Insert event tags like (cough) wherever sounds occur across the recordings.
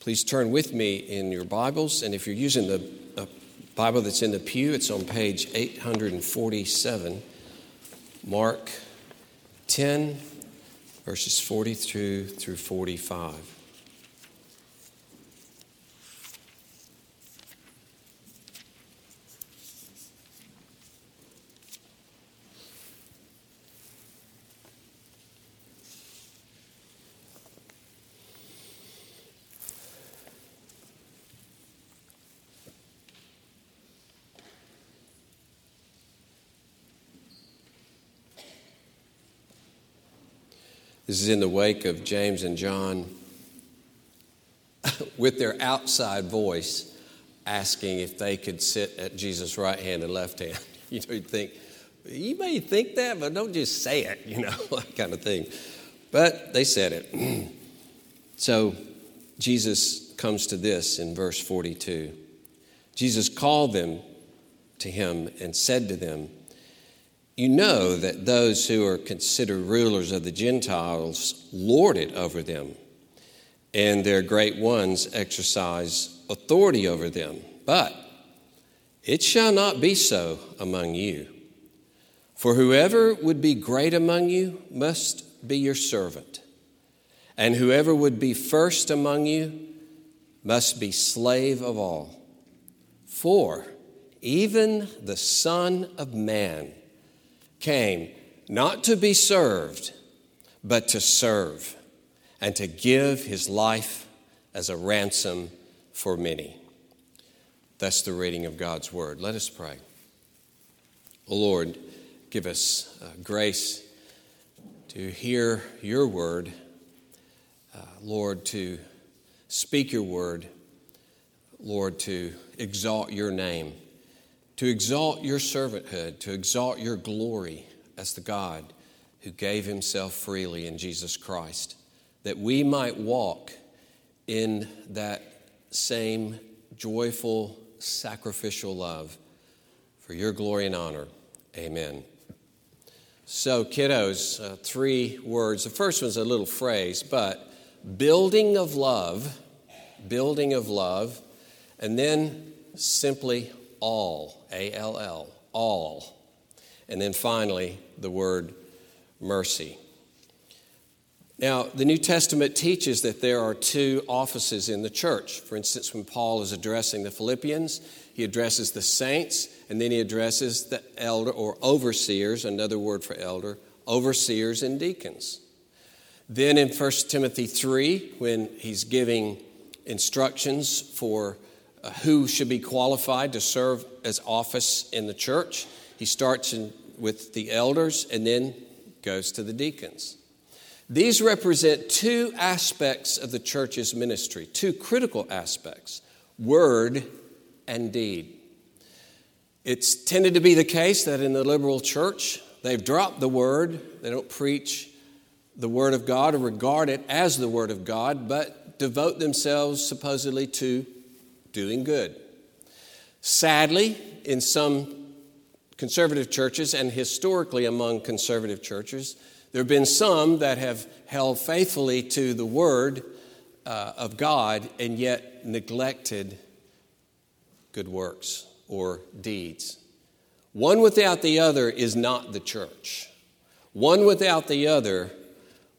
Please turn with me in your Bibles, and if you're using the uh, Bible that's in the pew, it's on page 847, Mark 10, verses 42 through 45. This is in the wake of James and John (laughs) with their outside voice asking if they could sit at Jesus' right hand and left hand. (laughs) You know, you think, you may think that, but don't just say it, you know, (laughs) that kind of thing. But they said it. (clears throat) so Jesus comes to this in verse 42. Jesus called them to him and said to them, you know that those who are considered rulers of the Gentiles lord it over them, and their great ones exercise authority over them. But it shall not be so among you. For whoever would be great among you must be your servant, and whoever would be first among you must be slave of all. For even the Son of Man came not to be served, but to serve and to give his life as a ransom for many. That's the reading of God's word. Let us pray. O Lord, give us uh, grace to hear your word, uh, Lord, to speak your word, Lord, to exalt your name to exalt your servanthood, to exalt your glory as the God who gave himself freely in Jesus Christ, that we might walk in that same joyful, sacrificial love for your glory and honor. Amen. So, kiddos, uh, three words. The first one's a little phrase, but building of love, building of love, and then simply all, A L L, all. And then finally, the word mercy. Now, the New Testament teaches that there are two offices in the church. For instance, when Paul is addressing the Philippians, he addresses the saints, and then he addresses the elder or overseers, another word for elder, overseers and deacons. Then in 1 Timothy 3, when he's giving instructions for Uh, who should be qualified to serve as office in the church. He starts in, with the elders and then goes to the deacons. These represent two aspects of the church's ministry, two critical aspects word and deed. It's tended to be the case that in the liberal church, they've dropped the word, they don't preach the word of God or regard it as the word of God, but devote themselves supposedly to doing good. Sadly, in some conservative churches and historically among conservative churches, there have been some that have held faithfully to the word uh, of God and yet neglected good works or deeds. One without the other is not the church. One without the other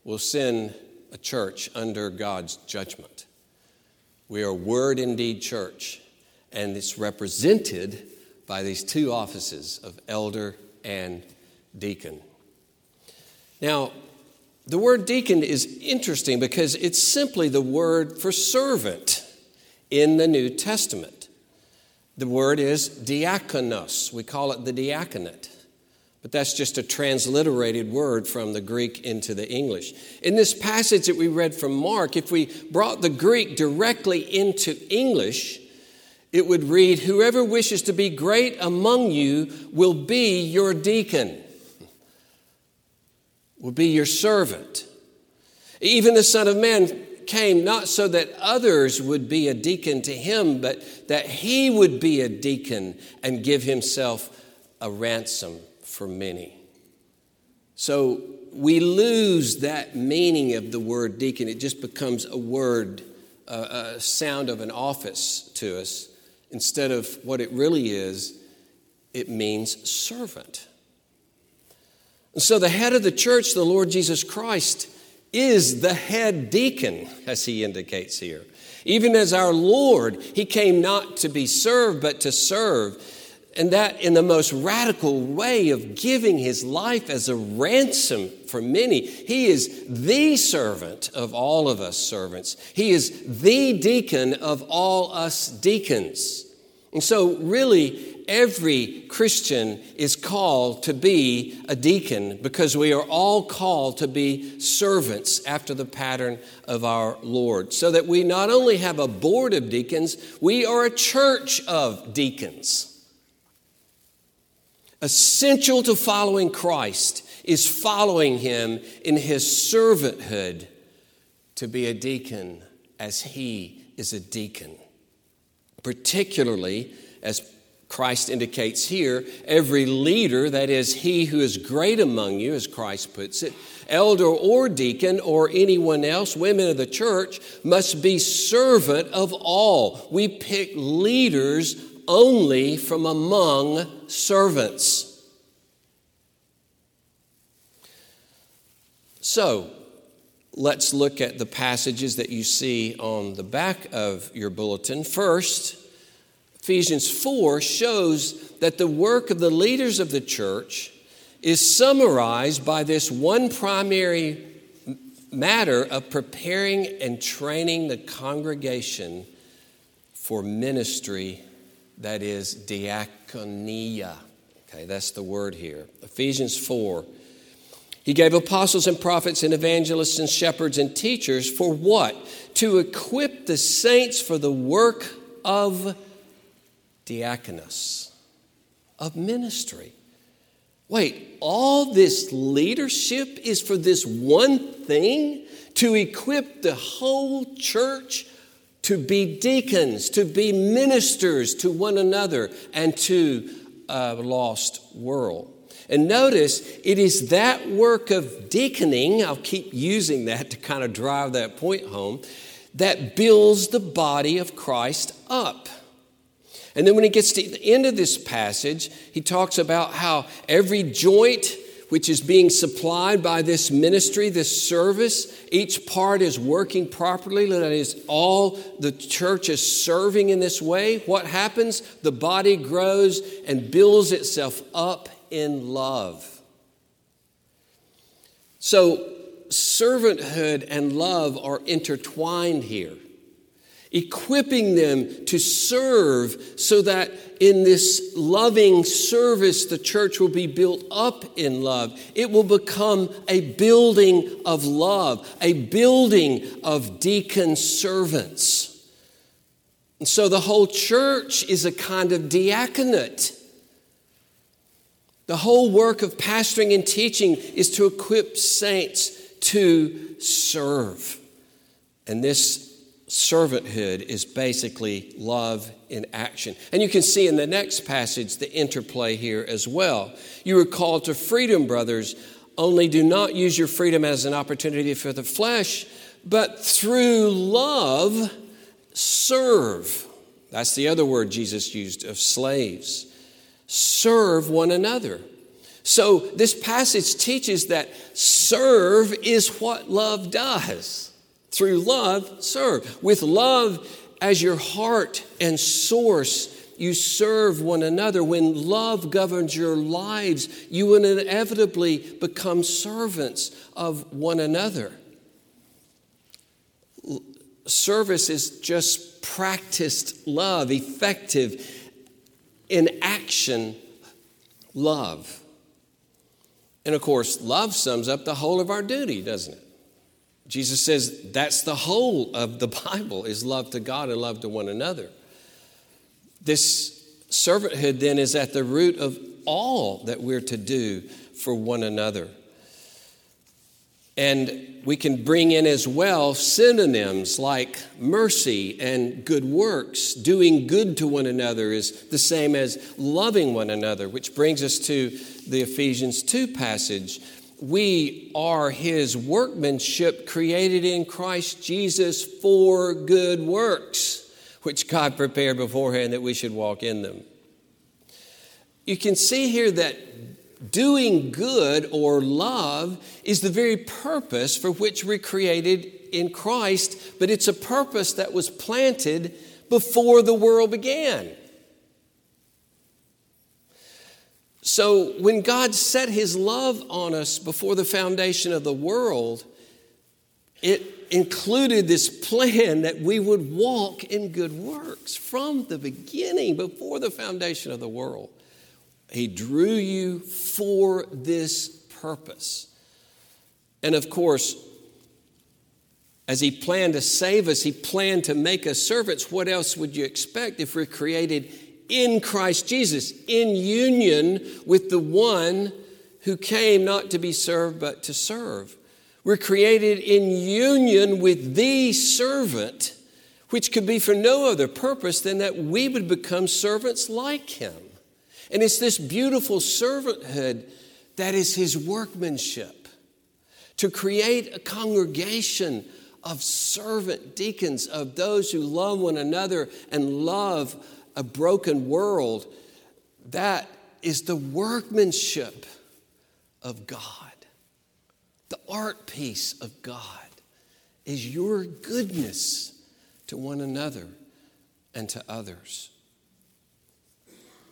will send a church under God's judgment. We are Word and Deed Church, and it's represented by these two offices of elder and deacon. Now, the word deacon is interesting because it's simply the word for servant in the New Testament. The word is diakonos. We call it the diaconate. But that's just a transliterated word from the Greek into the English. In this passage that we read from Mark, if we brought the Greek directly into English, it would read, Whoever wishes to be great among you will be your deacon, will be your servant. Even the Son of Man came not so that others would be a deacon to him, but that he would be a deacon and give himself a ransom for many. So we lose that meaning of the word deacon. It just becomes a word a, a sound of an office to us. Instead of what it really is, it means servant. And so the head of the church, the Lord Jesus Christ, is the head deacon, as he indicates here. Even as our Lord, he came not to be served, but to serve. And that in the most radical way of giving his life as a ransom for many. He is the servant of all of us servants. He is the deacon of all us deacons. And so, really, every Christian is called to be a deacon because we are all called to be servants after the pattern of our Lord. So that we not only have a board of deacons, we are a church of deacons. Essential to following Christ is following him in his servanthood to be a deacon as he is a deacon particularly as Christ indicates here, every leader, that is, he who is great among you, as Christ puts it, elder or deacon or anyone else, women of the church, must be servant of all. We pick leaders only from among servants. So, let's look at the passages that you see on the back of your bulletin. First, Ephesians 4 shows that the work of the leaders of the church is summarized by this one primary matter of preparing and training the congregation for ministry that is diaconia. Okay, that's the word here. Ephesians 4 he gave apostles and prophets and evangelists and shepherds and teachers for what? To equip the saints for the work of diaconus, of ministry. Wait, all this leadership is for this one thing? To equip the whole church to be deacons, to be ministers to one another and to a lost world. And notice it is that work of deaconing, I'll keep using that to kind of drive that point home, that builds the body of Christ up. And then when he gets to the end of this passage, he talks about how every joint which is being supplied by this ministry, this service, each part is working properly. That is, all the church is serving in this way. What happens? The body grows and builds itself up in love. So, servanthood and love are intertwined here, equipping them to serve so that in this loving service, the church will be built up in love. It will become a building of love, a building of deacon servants. And so the whole church is a kind of diaconate. The whole work of pastoring and teaching is to equip saints to serve. And this servanthood is basically love in action. And you can see in the next passage the interplay here as well. You are called to freedom, brothers, only do not use your freedom as an opportunity for the flesh, but through love serve. That's the other word Jesus used of slaves serve one another. So, this passage teaches that serve is what love does. Through love, serve. With love as your heart and source, you serve one another. When love governs your lives, you will inevitably become servants of one another. Service is just practiced love, effective in action love. And of course, love sums up the whole of our duty, doesn't it? Jesus says that's the whole of the (laughs) Bible is love to God and love to one another. This servanthood then is at the root of all that we're to do for one another. And we can bring in as well synonyms like mercy and good works. Doing good to one another is the same as loving one another, which brings us to the Ephesians 2 passage. We are his workmanship created in Christ Jesus for good works, which God prepared beforehand that we should walk in them. You can see here that doing good or love is the very purpose for which we're created in Christ, but it's a purpose that was planted before the world began. So, when God set his love on us before the foundation of the world, it included this plan that we would walk in good works from the beginning, before the foundation of the world. He drew you for this purpose. And of course, as He planned to save us, He planned to make us servants. What else would you expect if we're created in Christ Jesus, in union with the one who came not to be served, but to serve. We're created in union with the servant, which could be for no other purpose than that we would become servants like him. And it's this beautiful servanthood that is his workmanship to create a congregation of servant deacons, of those who love one another and love a broken world, that is the workmanship of God. The art piece of God is your goodness to one another and to others.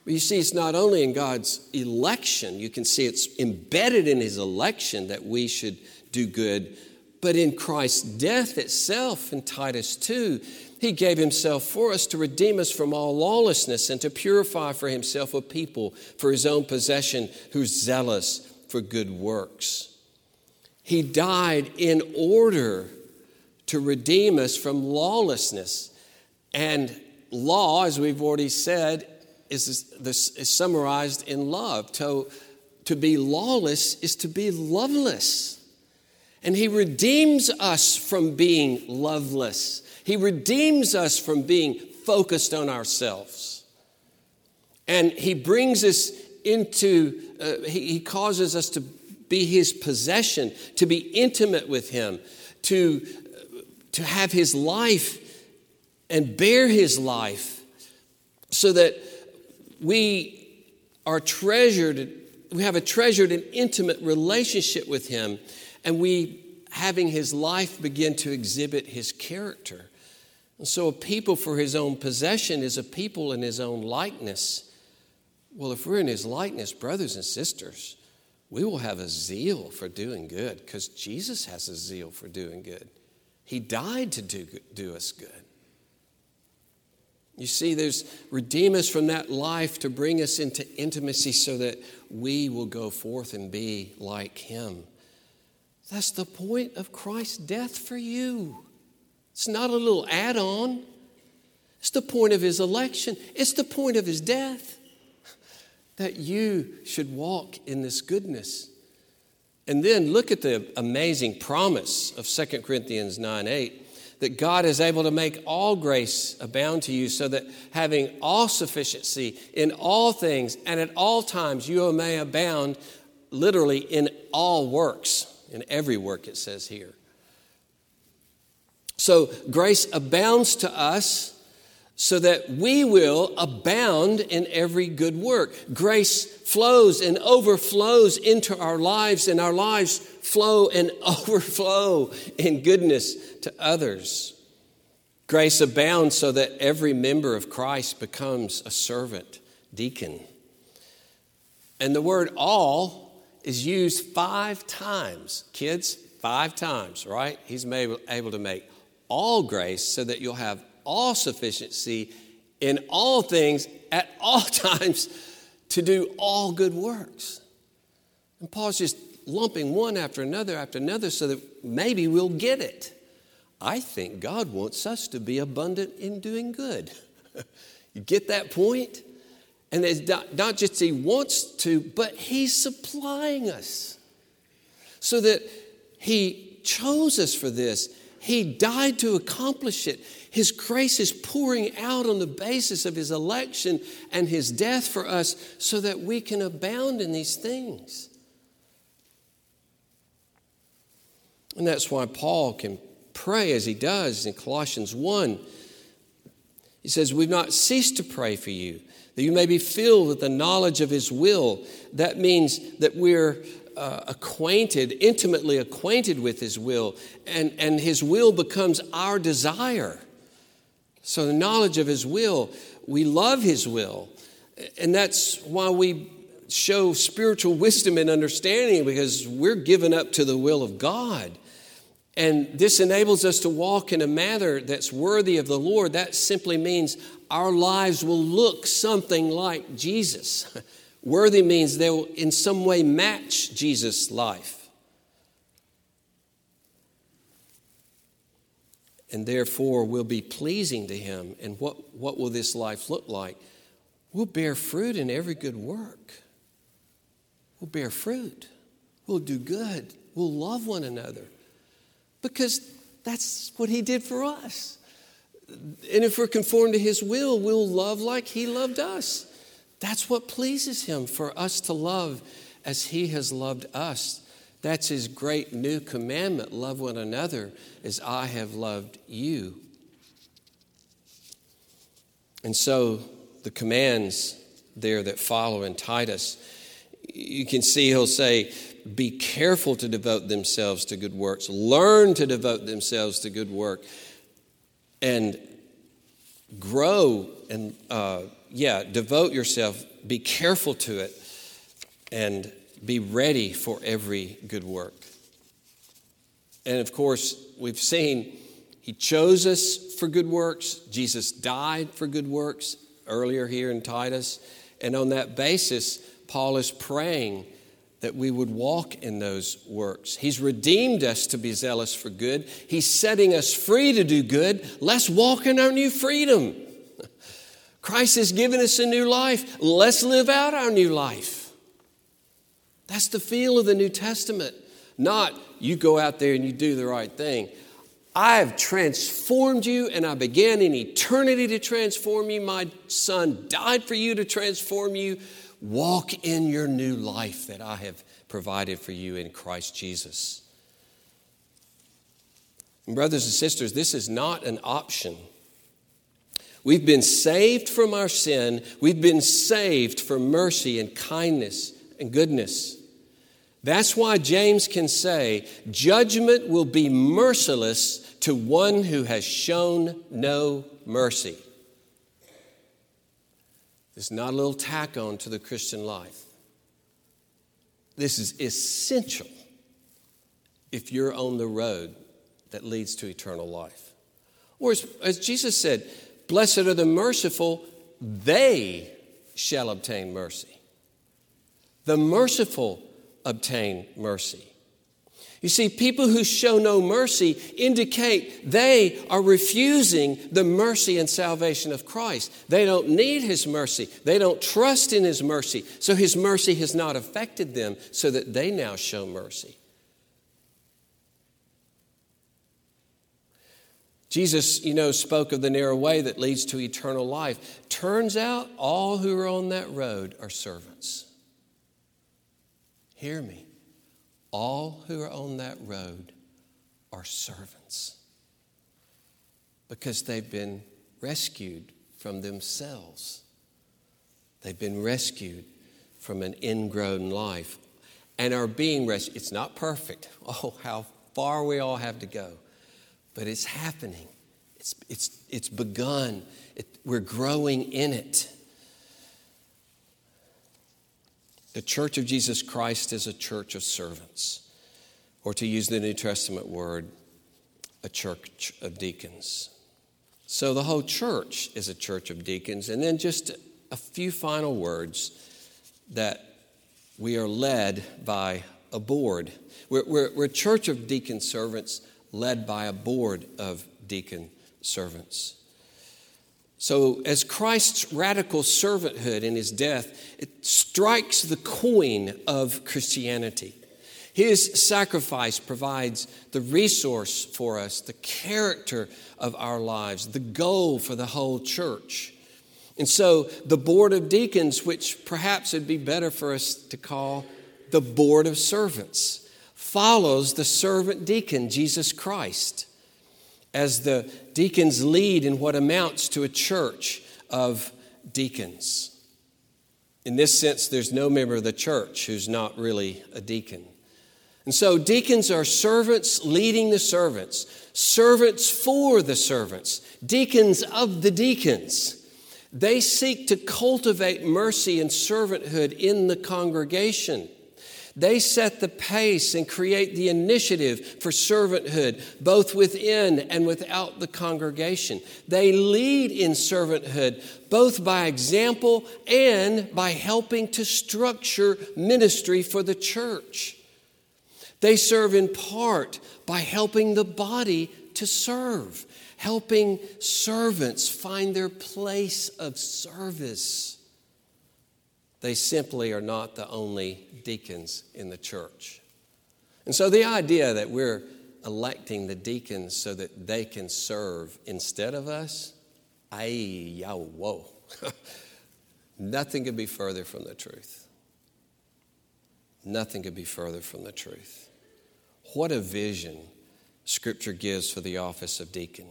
But you see, it's not only in God's election, you can see it's embedded in His election that we should do good, but in Christ's death itself in Titus 2, he gave himself for us to redeem us from all lawlessness and to purify for himself a people for his own possession who's zealous for good works. He died in order to redeem us from lawlessness. And law, as we've already said, is, is summarized in love. To, to be lawless is to be loveless. And he redeems us from being loveless. He redeems us from being focused on ourselves. And He brings us into, uh, he, he causes us to be His possession, to be intimate with Him, to, to have His life and bear His life so that we are treasured, we have a treasured and intimate relationship with Him, and we, having His life, begin to exhibit His character. And so, a people for his own possession is a people in his own likeness. Well, if we're in his likeness, brothers and sisters, we will have a zeal for doing good because Jesus has a zeal for doing good. He died to do, do us good. You see, there's redeem us from that life to bring us into intimacy so that we will go forth and be like him. That's the point of Christ's death for you. It's not a little add on. It's the point of his election, it's the point of his death that you should walk in this goodness. And then look at the amazing promise of 2 Corinthians 9 8 that God is able to make all grace abound to you, so that having all sufficiency in all things and at all times you may abound, literally in all works, in every work, it says here. So grace abounds to us so that we will abound in every good work. Grace flows and overflows into our lives, and our lives flow and (laughs) overflow in goodness to others. Grace abounds so that every member of Christ becomes a servant, deacon. And the word all is used five times. Kids, five times, right? He's able to make all grace so that you'll have all sufficiency in all things at all (laughs) times to do all good works. And Paul's just lumping one after another after another so that maybe we'll get it. I think God wants us to be abundant in doing good. (laughs) you get that point? And it's not, not just He wants to, but He's supplying us so that He chose us for this. He died to accomplish it. His grace is pouring out on the basis of His election and His death for us so that we can abound in these things. And that's why Paul can pray as he does in Colossians 1. He says, We've not ceased to pray for you, that you may be filled with the knowledge of his will. That means that we're uh, acquainted, intimately acquainted with his will, and, and his will becomes our desire. So, the knowledge of his will, we love his will. And that's why we show spiritual wisdom and understanding because we're given up to the will of God. And this enables us to walk in a manner that's worthy of the Lord. That simply means our lives will look something like Jesus. (laughs) worthy means they will in some way match Jesus' life. And therefore will be pleasing to Him. And what, what will this life look like? We'll bear fruit in every good work. We'll bear fruit. We'll do good. We'll love one another because that's what He did for us. And if we're conformed to His will, we'll love like He loved us. That's what pleases Him for us to love as He has loved us. That's His great new commandment love one another as I have loved you. And so the commands there that follow in Titus, you can see he'll say, be careful to devote themselves to good works, learn to devote themselves to good work, and grow and, uh, yeah, devote yourself, be careful to it, and be ready for every good work. And of course, we've seen he chose us for good works, Jesus died for good works earlier here in Titus. And on that basis, Paul is praying that we would walk in those works. He's redeemed us to be zealous for good. He's setting us free to do good. Let's walk in our new freedom. (laughs) Christ has given us a new life. Let's live out our new life. That's the feel of the New Testament. Not you go out there and you do the right thing. I have transformed you, and I began in eternity to transform you. My son died for you to transform you. Walk in your new life that I have provided for you in Christ Jesus. And brothers and sisters, this is not an option. We've been saved from our sin, we've been saved from mercy and kindness and goodness. That's why James can say, Judgment will be merciless to one who has shown no mercy. It's not a little tack on to the Christian life. This is essential if you're on the road that leads to eternal life. Or as, as Jesus said, Blessed are the merciful, they shall obtain mercy. The merciful obtain mercy. You see, people who show no mercy indicate they are refusing the mercy and salvation of Christ. They don't need His mercy, they don't trust in His mercy. So His mercy has not affected them so that they now show mercy. Jesus, you know, spoke of the narrow way that leads to eternal life. Turns out all who are on that road are servants. Hear me all who are on that road are servants because they've been rescued from themselves. They've been rescued from an ingrown life and are being rescued. It's not perfect. (laughs) Oh, how far we all have to go. But it's happening, it's, it's, it's begun. It, we're growing in it. The Church of Jesus Christ is a church of servants, or to use the New Testament word, a church of deacons. So the whole church is a church of deacons. And then just a few final words that we are led by a board. We're, we're, we're a church of deacon servants led by a board of deacon servants. So, as Christ's radical servanthood in his death, it strikes the coin of Christianity. His sacrifice provides the resource for us, the character of our lives, the goal for the whole church. And so, the board of deacons, which perhaps it'd be better for us to call the board of servants, follows the servant deacon, Jesus Christ, as the deacons lead in what amounts to a church of deacons. In this sense, there's no member of the church who's not really a deacon. And so, deacons are servants leading the servants, servants for the servants, deacons of the deacons. They seek to cultivate mercy and servanthood in the congregation. They set the pace and create the initiative for servanthood, both within and without the congregation. They lead in servanthood, both by example and by helping to structure ministry for the church. They serve in part by helping the body to serve, helping servants find their place of service. They simply are not the only deacons in the church. And so the idea that we're electing the deacons so that they can serve instead of us, I, yeah, whoa. (laughs) Nothing could be further from the truth. Nothing could be further from the truth. What a vision Scripture gives for the office of deacon.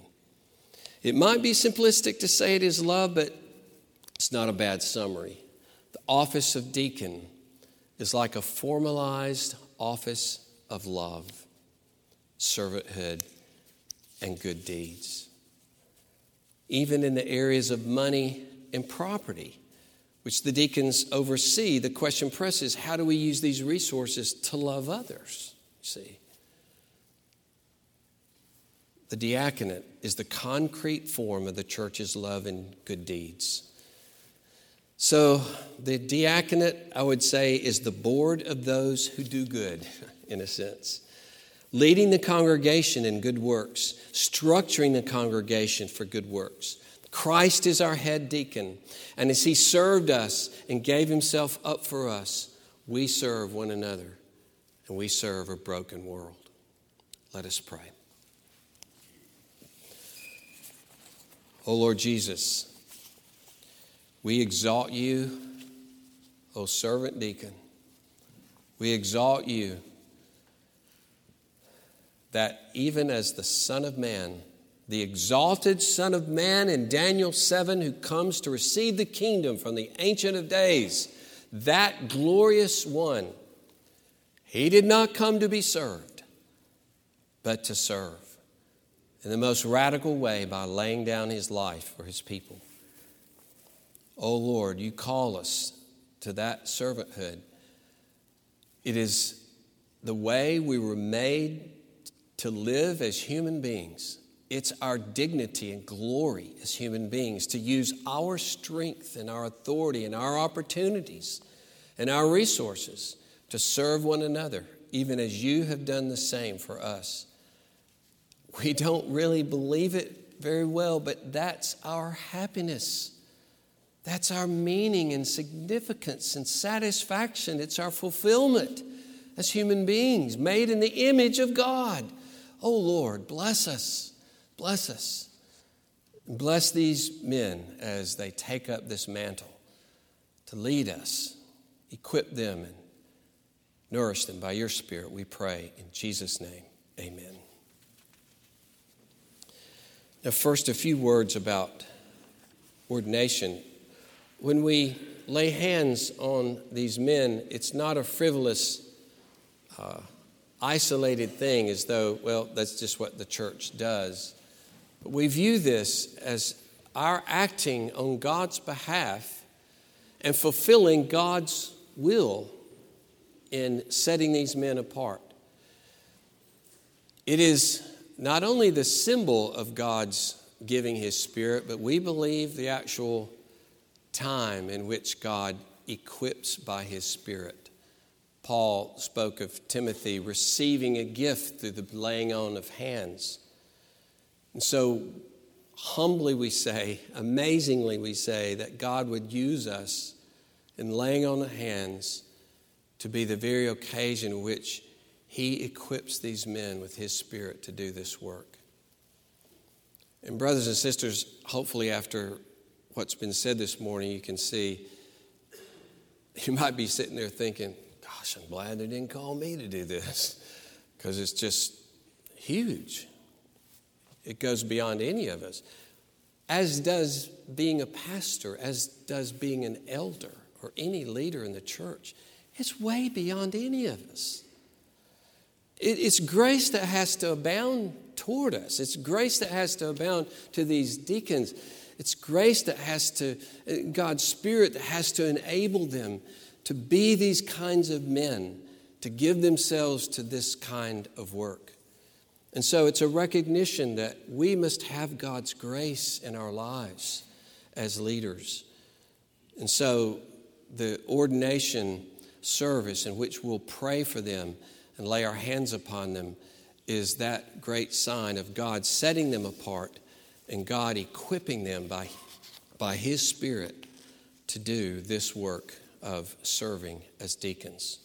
It might be simplistic to say it is love, but it's not a bad summary office of deacon is like a formalized office of love, servanthood, and good deeds. Even in the areas of money and property, which the deacons oversee, the question presses how do we use these resources to love others? See? The diaconate is the concrete form of the church's love and good deeds. So, the diaconate, I would say, is the board of those who do good, (laughs) in a sense. Leading the congregation in good works, structuring the congregation for good works. Christ is our head deacon, and as he served us and gave himself up for us, we serve one another and we serve a broken world. Let us pray. Oh Lord Jesus, we exalt you, O servant deacon. We exalt you that even as the Son of Man, the exalted Son of Man in Daniel 7, who comes to receive the kingdom from the Ancient of Days, that glorious one, he did not come to be served, but to serve in the most radical way by laying down his life for his people. Oh Lord, you call us to that servanthood. It is the way we were made to live as human beings. It's our dignity and glory as human beings to use our strength and our authority and our opportunities and our resources to serve one another, even as you have done the same for us. We don't really believe it very well, but that's our happiness. That's our meaning and significance and satisfaction. It's our fulfillment as human beings made in the image of God. Oh Lord, bless us. Bless us. Bless these men as they take up this mantle to lead us. Equip them and nourish them by your Spirit, we pray. In Jesus' name, amen. Now, first, a few words about ordination when we lay hands on these men, it's not a frivolous, uh, isolated thing as though, well, that's just what the church does. But we view this as our acting on God's behalf and fulfilling God's will in setting these men apart. It is not only the symbol of God's giving His Spirit, but we believe the actual time in which God equips by His Spirit. Paul spoke of Timothy receiving a gift through the laying on of hands. And so, humbly we say, amazingly we say, that God would use us in laying on the hands to be the very occasion in which He equips these men with His Spirit to do this work. And, brothers and sisters, hopefully, after what's been said this morning, you can see you might be sitting there thinking, Gosh, I'm glad they didn't call me to do this. because it's just huge. It goes beyond any of us, as does being a pastor, as does being an elder or any leader in the church. It's way beyond any of us. It's grace that has to abound toward us. It's grace that has to abound to these deacons. It's grace that has to, uh, God's Spirit that has to enable them to be these kinds of men, to give themselves to this kind of work. And so it's a recognition that we must have God's grace in our lives as leaders. And so the ordination service in which we'll pray for them and lay our hands upon them is that great sign of God setting them apart and God equipping them by, by His Spirit to do this work of serving as deacons.